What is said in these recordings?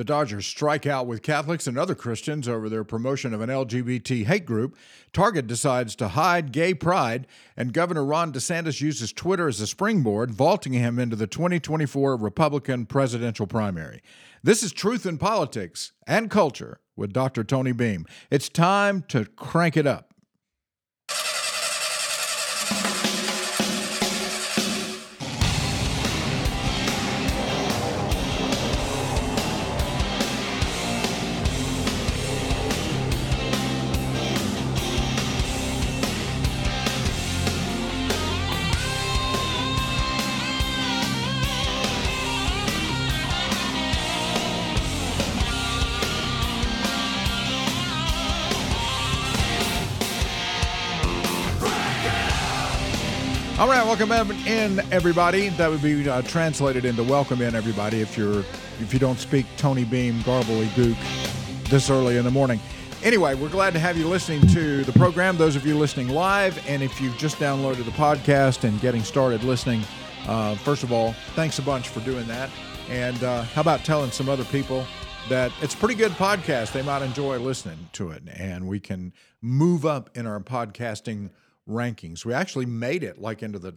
The Dodgers strike out with Catholics and other Christians over their promotion of an LGBT hate group. Target decides to hide gay pride, and Governor Ron DeSantis uses Twitter as a springboard, vaulting him into the 2024 Republican presidential primary. This is Truth in Politics and Culture with Dr. Tony Beam. It's time to crank it up. All right, welcome in, everybody. That would be uh, translated into welcome in, everybody. If you're if you don't speak Tony Beam garbly gook this early in the morning. Anyway, we're glad to have you listening to the program. Those of you listening live, and if you've just downloaded the podcast and getting started listening, uh, first of all, thanks a bunch for doing that. And uh, how about telling some other people that it's a pretty good podcast? They might enjoy listening to it, and we can move up in our podcasting rankings. We actually made it like into the,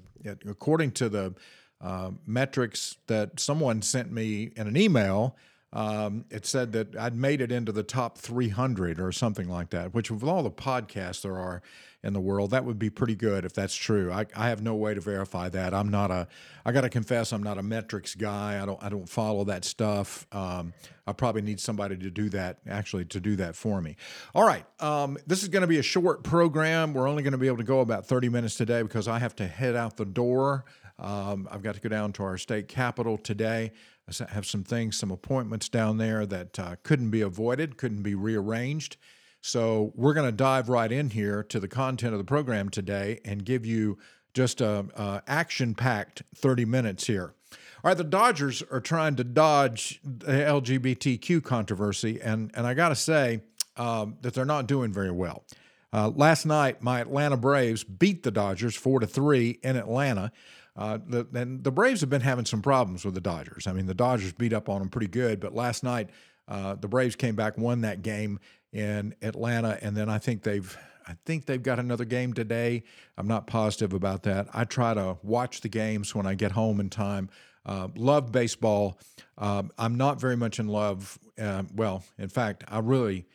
according to the uh, metrics that someone sent me in an email. Um, it said that I'd made it into the top 300 or something like that, which with all the podcasts there are in the world, that would be pretty good if that's true. I, I have no way to verify that. I'm not a, I got to confess, I'm not a metrics guy. I don't, I don't follow that stuff. Um, I probably need somebody to do that, actually, to do that for me. All right. Um, this is going to be a short program. We're only going to be able to go about 30 minutes today because I have to head out the door. Um, I've got to go down to our state capitol today. I have some things, some appointments down there that uh, couldn't be avoided, couldn't be rearranged. So we're going to dive right in here to the content of the program today and give you just a, a action-packed 30 minutes here. All right, the Dodgers are trying to dodge the LGBTQ controversy, and and I got to say um, that they're not doing very well. Uh, last night, my Atlanta Braves beat the Dodgers four to three in Atlanta. Uh, the, and the Braves have been having some problems with the Dodgers. I mean, the Dodgers beat up on them pretty good, but last night uh, the Braves came back, won that game in Atlanta, and then I think they've I think they've got another game today. I'm not positive about that. I try to watch the games when I get home in time. Uh, love baseball. Um, I'm not very much in love. Uh, well, in fact, I really,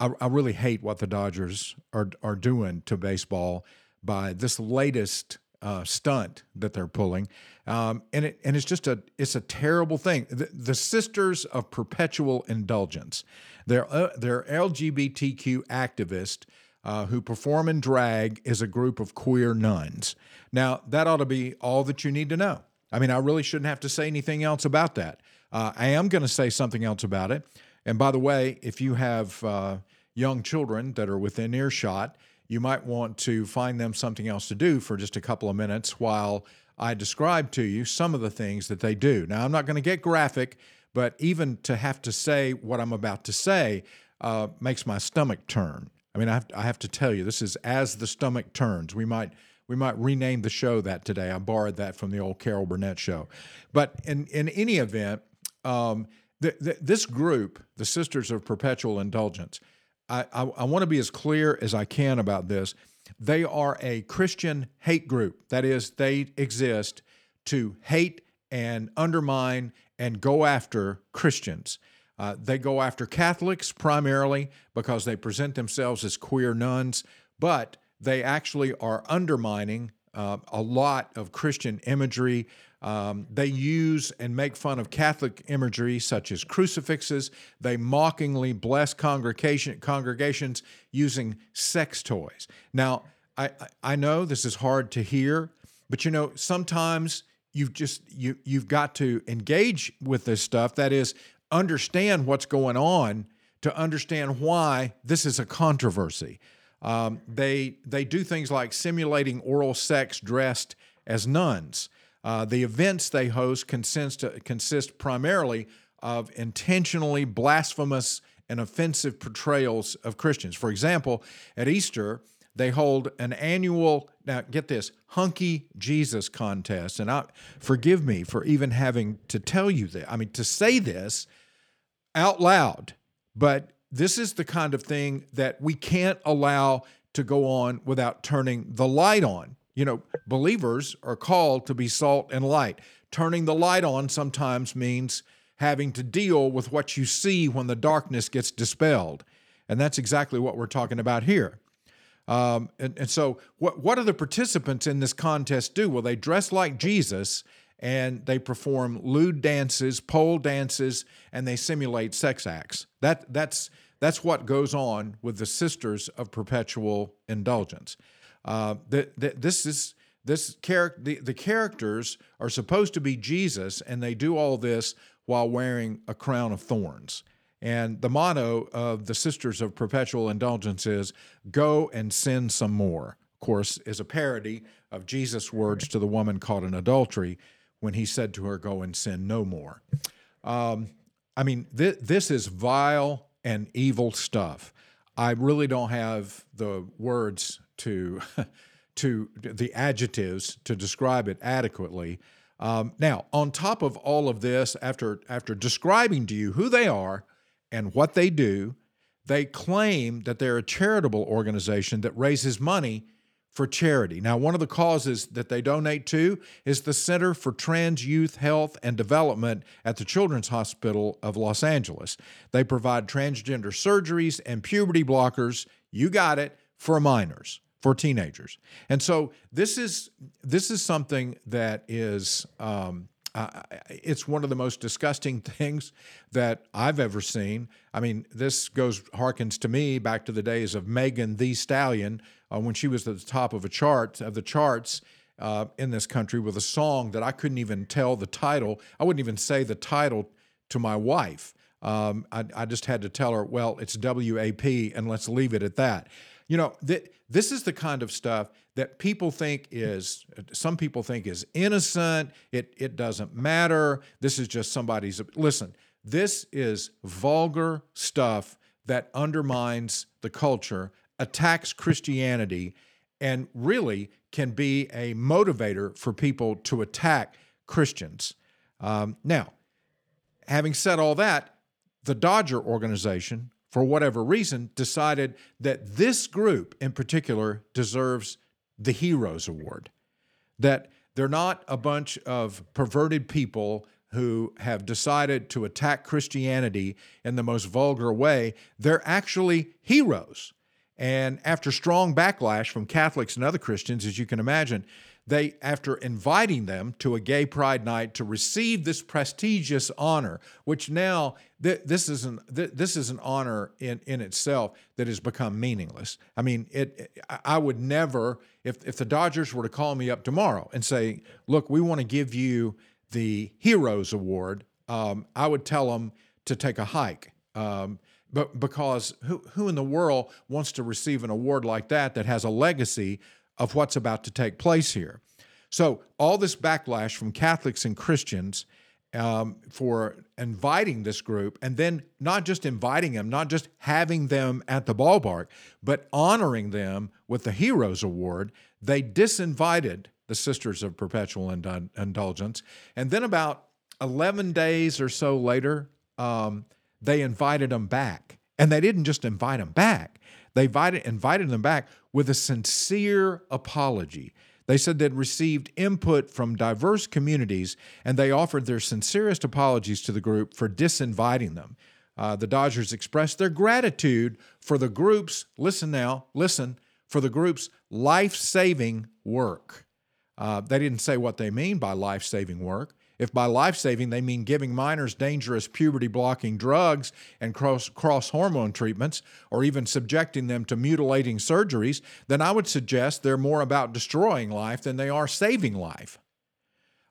I, I really hate what the Dodgers are are doing to baseball by this latest uh, stunt that they're pulling, um, and it and it's just a it's a terrible thing. The, the Sisters of Perpetual Indulgence, they're uh, they're LGBTQ activists uh, who perform in drag as a group of queer nuns. Now that ought to be all that you need to know. I mean, I really shouldn't have to say anything else about that. Uh, I am going to say something else about it. And by the way, if you have uh, young children that are within earshot you might want to find them something else to do for just a couple of minutes while I describe to you some of the things that they do. Now, I'm not going to get graphic, but even to have to say what I'm about to say uh, makes my stomach turn. I mean, I have, I have to tell you, this is as the stomach turns. We might we might rename the show that today. I borrowed that from the old Carol Burnett show. But in in any event, um, the, the, this group, the Sisters of Perpetual Indulgence, I, I, want to be as clear as I can about this. They are a Christian hate group. That is, they exist to hate and undermine and go after Christians. Uh, they go after Catholics primarily because they present themselves as queer nuns, but they actually are undermining uh, a lot of Christian imagery, um, they use and make fun of Catholic imagery such as crucifixes. They mockingly bless congregation, congregations using sex toys. Now, I, I know this is hard to hear, but you know, sometimes you've just you you've got to engage with this stuff. That is, understand what's going on to understand why this is a controversy. Um, they they do things like simulating oral sex dressed as nuns. Uh, the events they host consist, consist primarily of intentionally blasphemous and offensive portrayals of Christians. For example, at Easter, they hold an annual, now get this, hunky Jesus contest. And I, forgive me for even having to tell you that. I mean, to say this, out loud. But this is the kind of thing that we can't allow to go on without turning the light on. You know, believers are called to be salt and light. Turning the light on sometimes means having to deal with what you see when the darkness gets dispelled. And that's exactly what we're talking about here. Um, and, and so, what, what do the participants in this contest do? Well, they dress like Jesus and they perform lewd dances, pole dances, and they simulate sex acts. That, that's, that's what goes on with the Sisters of Perpetual Indulgence. Uh, the, this is this character the, the characters are supposed to be Jesus, and they do all this while wearing a crown of thorns. And the motto of the Sisters of Perpetual Indulgence is go and sin some more. Of course, is a parody of Jesus' words to the woman caught in adultery when he said to her, Go and sin no more. Um, I mean, th- this is vile and evil stuff. I really don't have the words to. to the adjectives to describe it adequately. Um, now, on top of all of this, after after describing to you who they are, and what they do, they claim that they're a charitable organization that raises money for charity. Now, one of the causes that they donate to is the Center for Trans Youth Health and Development at the Children's Hospital of Los Angeles. They provide transgender surgeries and puberty blockers, you got it, for minors, for teenagers. And so this is this is something that is um, uh, it's one of the most disgusting things that I've ever seen. I mean, this goes harkens to me back to the days of Megan Thee Stallion uh, when she was at the top of a chart of the charts uh, in this country with a song that I couldn't even tell the title. I wouldn't even say the title to my wife. Um, I, I, just had to tell her, well, it's WAP, and let's leave it at that. You know, th- this is the kind of stuff that people think is some people think is innocent. It it doesn't matter. This is just somebody's listen. This is vulgar stuff that undermines the culture, attacks Christianity, and really can be a motivator for people to attack Christians. Um, now, having said all that, the Dodger organization, for whatever reason, decided that this group in particular deserves the Heroes Award. That they're not a bunch of perverted people who have decided to attack Christianity in the most vulgar way. They're actually heroes. And after strong backlash from Catholics and other Christians, as you can imagine, they, after inviting them to a gay pride night to receive this prestigious honor, which now th- this is an th- this is an honor in, in itself that has become meaningless. I mean, it, it. I would never, if if the Dodgers were to call me up tomorrow and say, "Look, we want to give you the Heroes Award," um, I would tell them to take a hike. Um, but because who who in the world wants to receive an award like that that has a legacy of what's about to take place here. So, all this backlash from Catholics and Christians um, for inviting this group, and then not just inviting them, not just having them at the ballpark, but honoring them with the Heroes Award, they disinvited the Sisters of Perpetual Indulgence. And then, about 11 days or so later, um, they invited them back. And they didn't just invite them back, they invited, invited them back with a sincere apology. They said they'd received input from diverse communities and they offered their sincerest apologies to the group for disinviting them. Uh, the Dodgers expressed their gratitude for the group's, listen now, listen, for the group's life saving work. Uh, they didn't say what they mean by life saving work. If by life saving they mean giving minors dangerous puberty blocking drugs and cross, cross hormone treatments, or even subjecting them to mutilating surgeries, then I would suggest they're more about destroying life than they are saving life.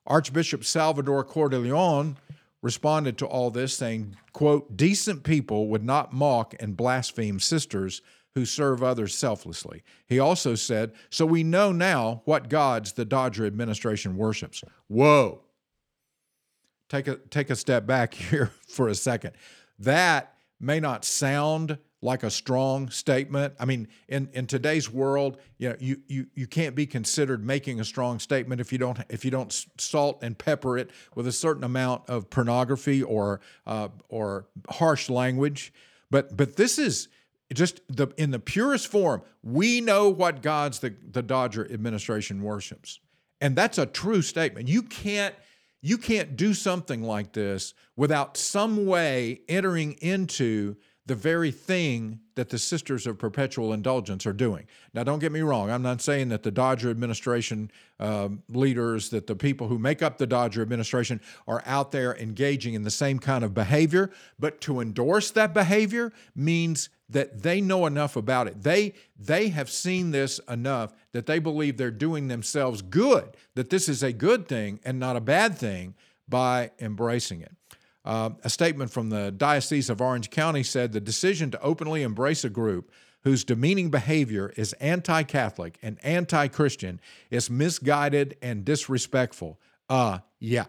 Archbishop Salvador Cordileone responded to all this saying, quote, decent people would not mock and blaspheme sisters who serve others selflessly. He also said, so we know now what gods the Dodger administration worships. Whoa take a take a step back here for a second. That may not sound like a strong statement. I mean, in, in today's world, you know, you, you you can't be considered making a strong statement if you don't if you don't salt and pepper it with a certain amount of pornography or uh, or harsh language. But but this is just the in the purest form. We know what gods the the Dodger administration worships, and that's a true statement. You can't you can't do something like this without some way entering into the very thing that the Sisters of Perpetual Indulgence are doing. Now, don't get me wrong. I'm not saying that the Dodger administration uh, leaders, that the people who make up the Dodger administration are out there engaging in the same kind of behavior, but to endorse that behavior means that they know enough about it. They they have seen this enough that they believe they're doing themselves good, that this is a good thing and not a bad thing by embracing it. Uh, a statement from the Diocese of Orange County said the decision to openly embrace a group whose demeaning behavior is anti Catholic and anti Christian is misguided and disrespectful. Uh, yeah.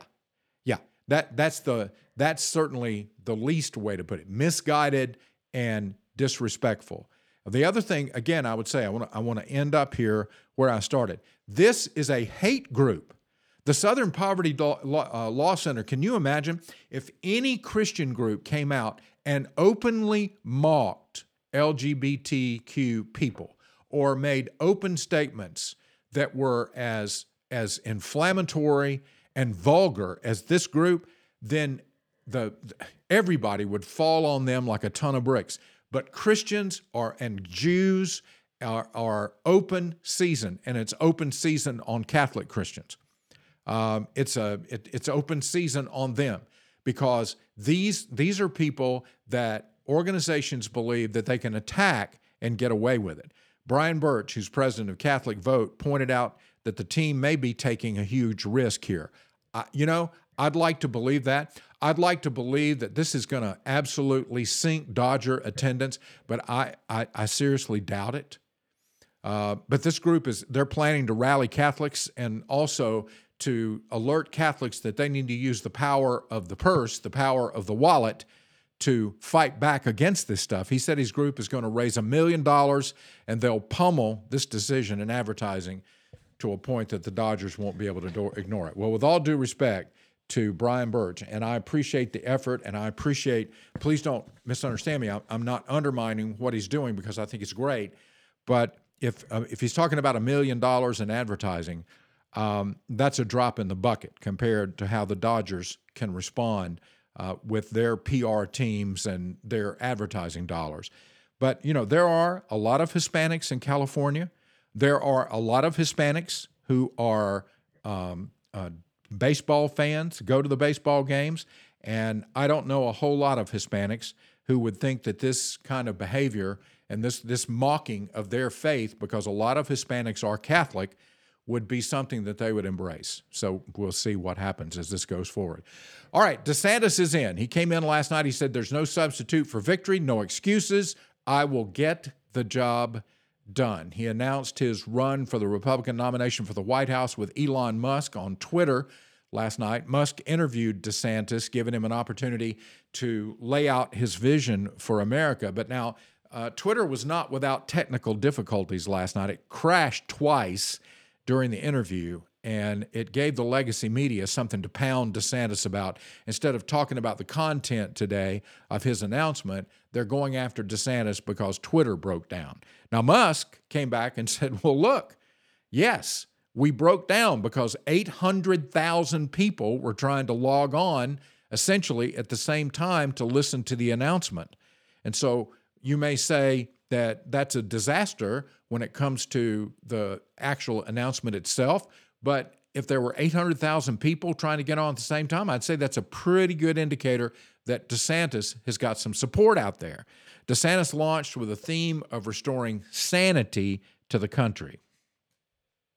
Yeah. That, that's, the, that's certainly the least way to put it misguided and disrespectful. The other thing, again, I would say, I want to I want to end up here where I started. This is a hate group. The Southern Poverty Law, uh, Center, can you imagine if any Christian group came out and openly mocked LGBTQ people or made open statements that were as, as inflammatory and vulgar as this group, then the, everybody would fall on them like a ton of bricks. But Christians are and Jews are, are open season, and it's open season on Catholic Christians. Um, it's a it, it's open season on them because these these are people that organizations believe that they can attack and get away with it. Brian Burch, who's president of Catholic Vote, pointed out that the team may be taking a huge risk here. I, you know, I'd like to believe that. I'd like to believe that this is going to absolutely sink Dodger attendance, but I, I, I seriously doubt it. Uh, but this group is, they're planning to rally Catholics and also to alert Catholics that they need to use the power of the purse, the power of the wallet, to fight back against this stuff. He said his group is going to raise a million dollars and they'll pummel this decision in advertising to a point that the Dodgers won't be able to do- ignore it. Well, with all due respect to Brian Burch, and I appreciate the effort and I appreciate, please don't misunderstand me. I'm not undermining what he's doing because I think it's great. But if, uh, if he's talking about a million dollars in advertising, um, that's a drop in the bucket compared to how the Dodgers can respond uh, with their PR teams and their advertising dollars. But, you know, there are a lot of Hispanics in California. There are a lot of Hispanics who are um, uh, baseball fans, go to the baseball games. And I don't know a whole lot of Hispanics who would think that this kind of behavior and this, this mocking of their faith, because a lot of Hispanics are Catholic, would be something that they would embrace. So we'll see what happens as this goes forward. All right, DeSantis is in. He came in last night. He said, There's no substitute for victory, no excuses. I will get the job done. He announced his run for the Republican nomination for the White House with Elon Musk on Twitter last night. Musk interviewed DeSantis, giving him an opportunity to lay out his vision for America. But now, uh, Twitter was not without technical difficulties last night. It crashed twice during the interview, and it gave the legacy media something to pound DeSantis about. Instead of talking about the content today of his announcement, they're going after DeSantis because Twitter broke down. Now, Musk came back and said, Well, look, yes, we broke down because 800,000 people were trying to log on essentially at the same time to listen to the announcement. And so you may say that that's a disaster when it comes to the actual announcement itself. But if there were 800,000 people trying to get on at the same time, I'd say that's a pretty good indicator that DeSantis has got some support out there. DeSantis launched with a theme of restoring sanity to the country.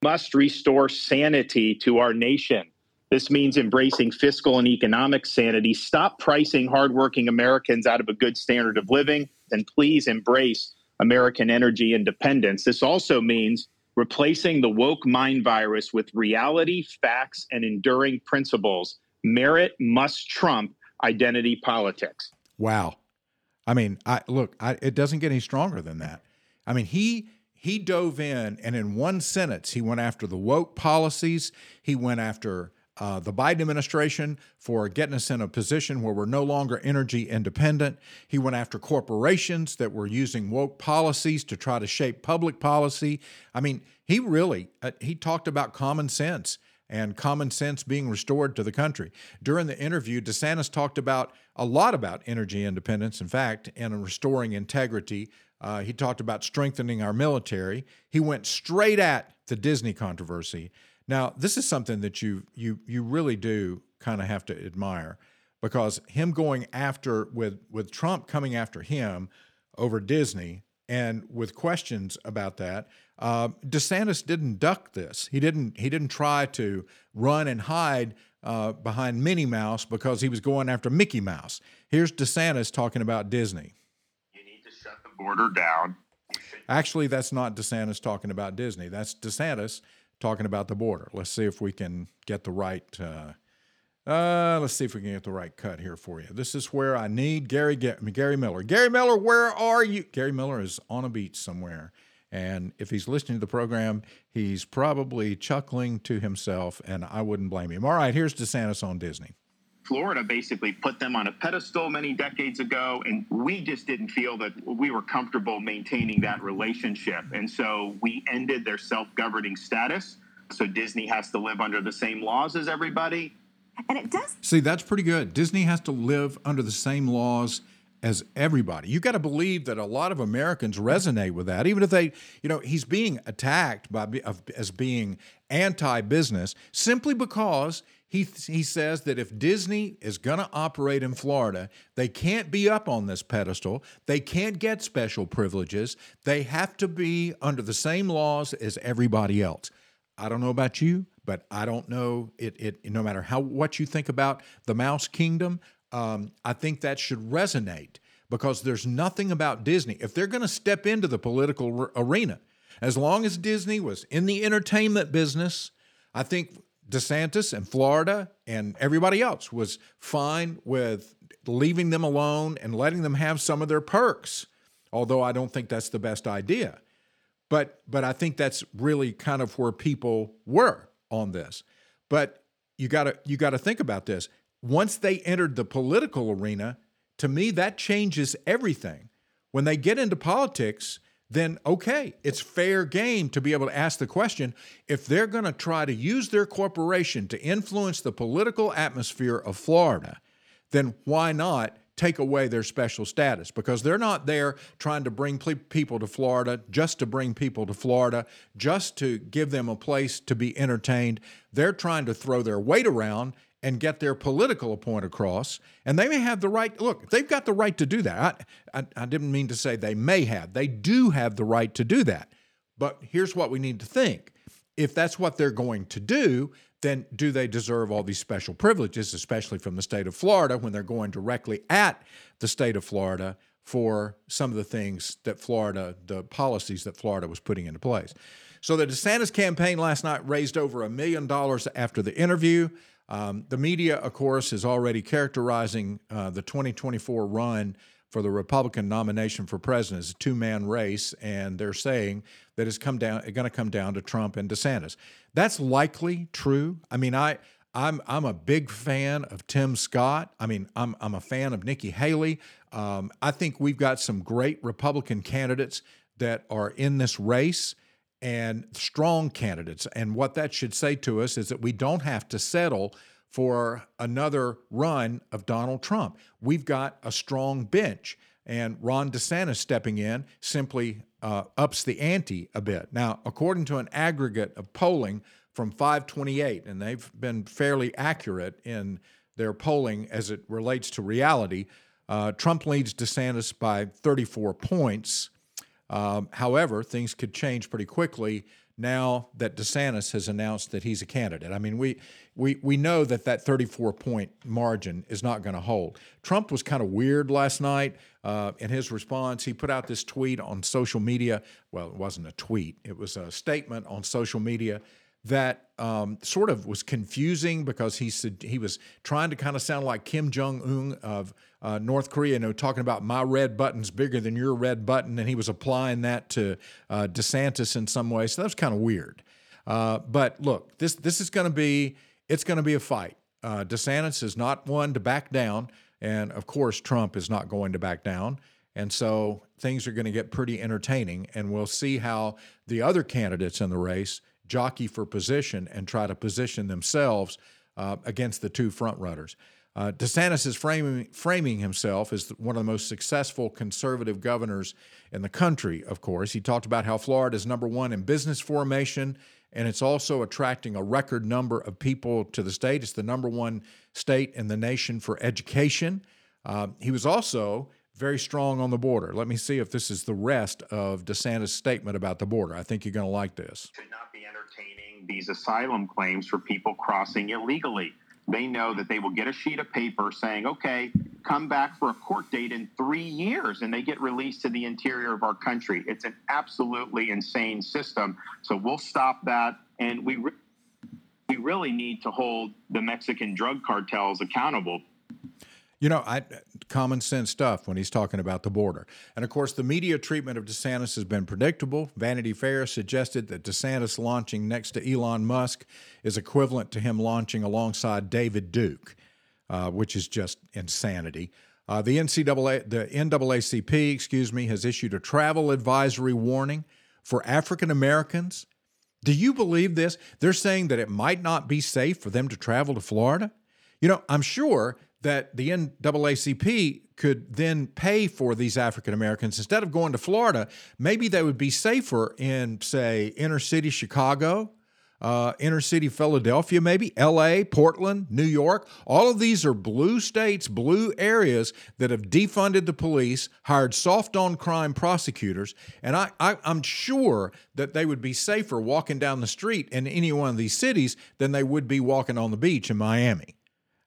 Must restore sanity to our nation. This means embracing fiscal and economic sanity. Stop pricing hardworking Americans out of a good standard of living, and please embrace American energy independence. This also means replacing the woke mind virus with reality, facts, and enduring principles. Merit must trump identity politics. Wow. I mean, I look, I, it doesn't get any stronger than that. I mean, he he dove in and in one sentence he went after the woke policies. He went after uh, the Biden administration for getting us in a position where we're no longer energy independent. He went after corporations that were using woke policies to try to shape public policy. I mean, he really uh, he talked about common sense and common sense being restored to the country. During the interview, DeSantis talked about a lot about energy independence, in fact, and restoring integrity. Uh, he talked about strengthening our military. He went straight at the Disney controversy. Now, this is something that you you you really do kind of have to admire because him going after with with Trump coming after him over Disney and with questions about that, uh, DeSantis didn't duck this. He didn't he didn't try to run and hide uh, behind Minnie Mouse because he was going after Mickey Mouse. Here's DeSantis talking about Disney. You need to shut the border down. Actually, that's not DeSantis talking about Disney. That's DeSantis talking about the border. Let's see if we can get the right. Uh, uh, let's see if we can get the right cut here for you. This is where I need Gary Gary Miller. Gary Miller, where are you? Gary Miller is on a beach somewhere, and if he's listening to the program, he's probably chuckling to himself, and I wouldn't blame him. All right, here's DeSantis on Disney. Florida basically put them on a pedestal many decades ago, and we just didn't feel that we were comfortable maintaining that relationship. And so we ended their self governing status. So Disney has to live under the same laws as everybody. And it does. See, that's pretty good. Disney has to live under the same laws as everybody. You got to believe that a lot of Americans resonate with that, even if they, you know, he's being attacked by as being anti-business simply because he, he says that if Disney is going to operate in Florida, they can't be up on this pedestal. They can't get special privileges. They have to be under the same laws as everybody else. I don't know about you, but I don't know it. It no matter how what you think about the Mouse Kingdom, um, I think that should resonate because there's nothing about Disney. If they're going to step into the political arena, as long as Disney was in the entertainment business, I think DeSantis and Florida and everybody else was fine with leaving them alone and letting them have some of their perks. Although I don't think that's the best idea. But but I think that's really kind of where people were on this. But you got to you got to think about this. Once they entered the political arena, to me that changes everything. When they get into politics, then okay, it's fair game to be able to ask the question if they're going to try to use their corporation to influence the political atmosphere of Florida, then why not take away their special status? Because they're not there trying to bring people to Florida just to bring people to Florida, just to give them a place to be entertained. They're trying to throw their weight around and get their political point across. And they may have the right, look, they've got the right to do that. I, I, I, didn't mean to say they may have, they do have the right to do that. But here's what we need to think if that's what they're going to do, then do they deserve all these special privileges, especially from the state of Florida, when they're going directly at the state of Florida for some of the things that Florida, the policies that Florida was putting into place? So the DeSantis campaign last night raised over a million dollars after the interview. Um, the media, of course, is already characterizing uh, the 2024 run for the Republican nomination for president as a two-man race, and they're saying that it's come down, going to come down to Trump and DeSantis. That's likely true. I mean, I. I'm I'm a big fan of Tim Scott. I mean, I'm I'm a fan of Nikki Haley. Um, I think we've got some great Republican candidates that are in this race and strong candidates. And what that should say to us is that we don't have to settle for another run of Donald Trump. We've got a strong bench, and Ron DeSantis stepping in simply uh, ups the ante a bit. Now, according to an aggregate of polling from 528, and they've been fairly accurate in their polling as it relates to reality, uh, Trump leads DeSantis by 34 points. Um, however, things could change pretty quickly now that DeSantis has announced that he's a candidate. I mean, we we we know that that 34 point margin is not going to hold. Trump was kind of weird last night uh, in his response. He put out this tweet on social media. Well, it wasn't a tweet; it was a statement on social media that um, sort of was confusing because he said he was trying to kind of sound like Kim Jong Un of uh, North Korea, you know, talking about my red button's bigger than your red button, and he was applying that to uh, DeSantis in some way. So that was kind of weird. Uh, but look, this this is going to be it's going to be a fight. Uh, DeSantis is not one to back down, and of course Trump is not going to back down. And so things are going to get pretty entertaining, and we'll see how the other candidates in the race jockey for position and try to position themselves uh, against the two frontrunners. Uh, DeSantis is framing, framing himself as one of the most successful conservative governors in the country, of course. He talked about how Florida is number one in business formation, and it's also attracting a record number of people to the state. It's the number one state in the nation for education. Uh, he was also very strong on the border. Let me see if this is the rest of DeSantis' statement about the border. I think you're going to like this. Should not be entertaining these asylum claims for people crossing illegally. They know that they will get a sheet of paper saying, okay, come back for a court date in three years, and they get released to the interior of our country. It's an absolutely insane system. So we'll stop that. And we, re- we really need to hold the Mexican drug cartels accountable you know, I, common sense stuff when he's talking about the border. And of course, the media treatment of DeSantis has been predictable. Vanity Fair suggested that DeSantis launching next to Elon Musk is equivalent to him launching alongside David Duke, uh, which is just insanity. Uh, the NCAA, the NAACP, excuse me, has issued a travel advisory warning for African Americans. Do you believe this? They're saying that it might not be safe for them to travel to Florida. You know, I'm sure that the NAACP could then pay for these African Americans instead of going to Florida. Maybe they would be safer in, say, inner city Chicago, uh, inner city Philadelphia, maybe LA, Portland, New York. All of these are blue states, blue areas that have defunded the police, hired soft on crime prosecutors, and I, I, I'm sure that they would be safer walking down the street in any one of these cities than they would be walking on the beach in Miami.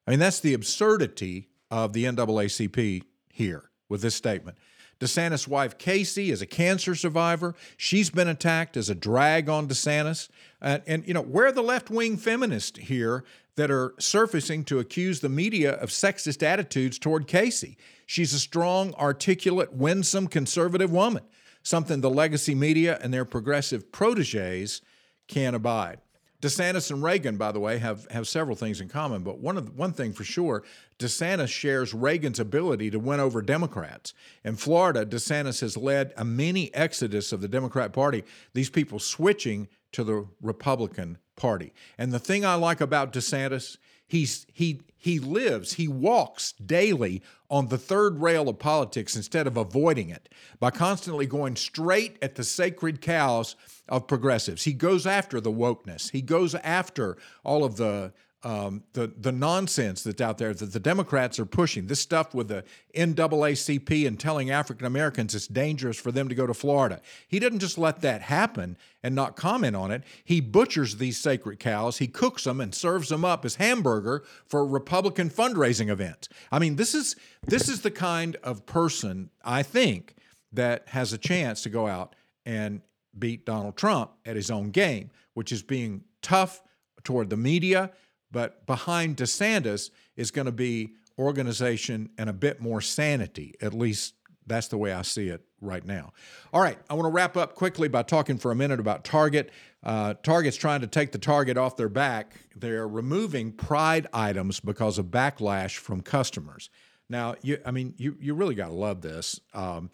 I mean, that's the absurdity of the NAACP here with this statement. DeSantis' wife, Casey, is a cancer survivor. She's been attacked as a drag on DeSantis. And, and you know, where are the left wing feminists here that are surfacing to accuse the media of sexist attitudes toward Casey? She's a strong, articulate, winsome conservative woman, something the legacy media and their progressive proteges can't abide. DeSantis and Reagan, by the way, have, have several things in common, but one of the, one thing for sure, DeSantis shares Reagan's ability to win over Democrats. In Florida, DeSantis has led a mini exodus of the Democrat Party, these people switching to the Republican Party. And the thing I like about DeSantis, he's he he lives, he walks daily on the third rail of politics instead of avoiding it by constantly going straight at the sacred cows of progressives. He goes after the wokeness. He goes after all of the um, the the nonsense that's out there that the Democrats are pushing. This stuff with the NAACP and telling African Americans it's dangerous for them to go to Florida. He didn't just let that happen and not comment on it. He butchers these sacred cows. He cooks them and serves them up as hamburger for Republican fundraising events. I mean, this is this is the kind of person I think that has a chance to go out and beat Donald Trump at his own game, which is being tough toward the media. But behind DeSantis is going to be organization and a bit more sanity. At least that's the way I see it right now. All right, I want to wrap up quickly by talking for a minute about Target. Uh, Target's trying to take the target off their back. They're removing pride items because of backlash from customers. Now, you, I mean, you you really got to love this. Um,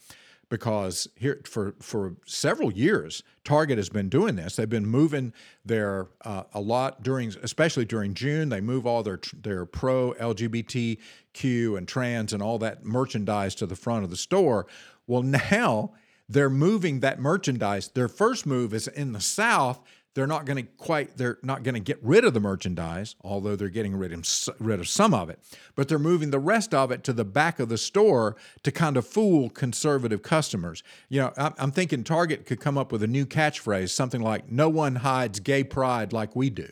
because here for for several years Target has been doing this. They've been moving their uh, a lot during, especially during June. They move all their their pro LGBTQ and trans and all that merchandise to the front of the store. Well, now they're moving that merchandise. Their first move is in the South they're not going to quite they're not going to get rid of the merchandise although they're getting rid of, rid of some of it but they're moving the rest of it to the back of the store to kind of fool conservative customers. You know i'm thinking target could come up with a new catchphrase something like no one hides gay pride like we do.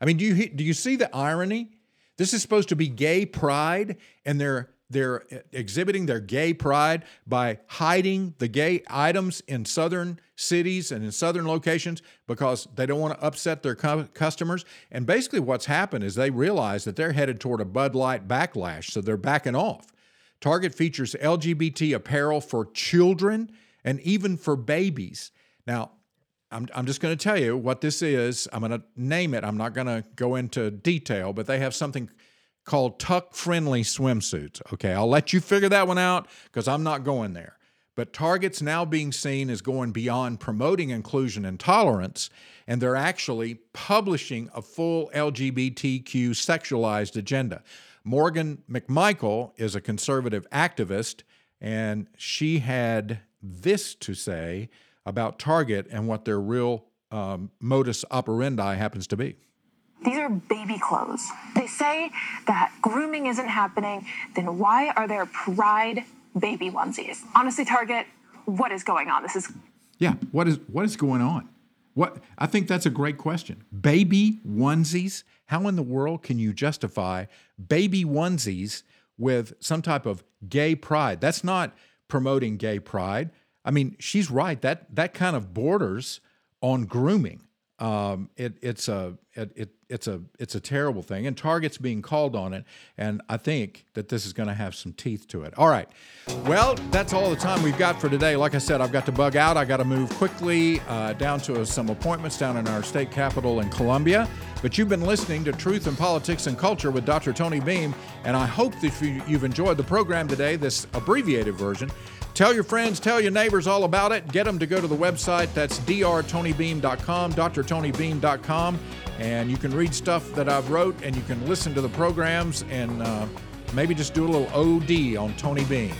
I mean do you do you see the irony? This is supposed to be gay pride and they're they're eh, exhibiting their gay pride by hiding the gay items in southern cities and in southern locations because they don't want to upset their customers. And basically, what's happened is they realize that they're headed toward a Bud Light backlash, so they're backing off. Target features LGBT apparel for children and even for babies. Now, I'm, I'm just going to tell you what this is. I'm going to name it. I'm not going to go into detail, but they have something called tuck friendly swimsuits. Okay, I'll let you figure that one out because I'm not going there. But Target's now being seen as going beyond promoting inclusion and tolerance, and they're actually publishing a full LGBTQ sexualized agenda. Morgan McMichael is a conservative activist, and she had this to say about Target and what their real um, modus operandi happens to be. These are baby clothes. They say that grooming isn't happening, then why are there pride baby onesies? Honestly, Target, what is going on? This is Yeah, what is what is going on? What I think that's a great question. Baby onesies? How in the world can you justify baby onesies with some type of gay pride? That's not promoting gay pride. I mean, she's right. That that kind of borders on grooming. Um, it, it's a it, it, it's a it's a terrible thing, and Target's being called on it, and I think that this is going to have some teeth to it. All right, well, that's all the time we've got for today. Like I said, I've got to bug out. I got to move quickly uh, down to some appointments down in our state capital in Columbia. But you've been listening to Truth in Politics and Culture with Dr. Tony Beam, and I hope that you've enjoyed the program today, this abbreviated version. Tell your friends, tell your neighbors all about it. Get them to go to the website. That's drtonybeam.com, drtonybeam.com. And you can read stuff that I've wrote and you can listen to the programs and uh, maybe just do a little OD on Tony Beam.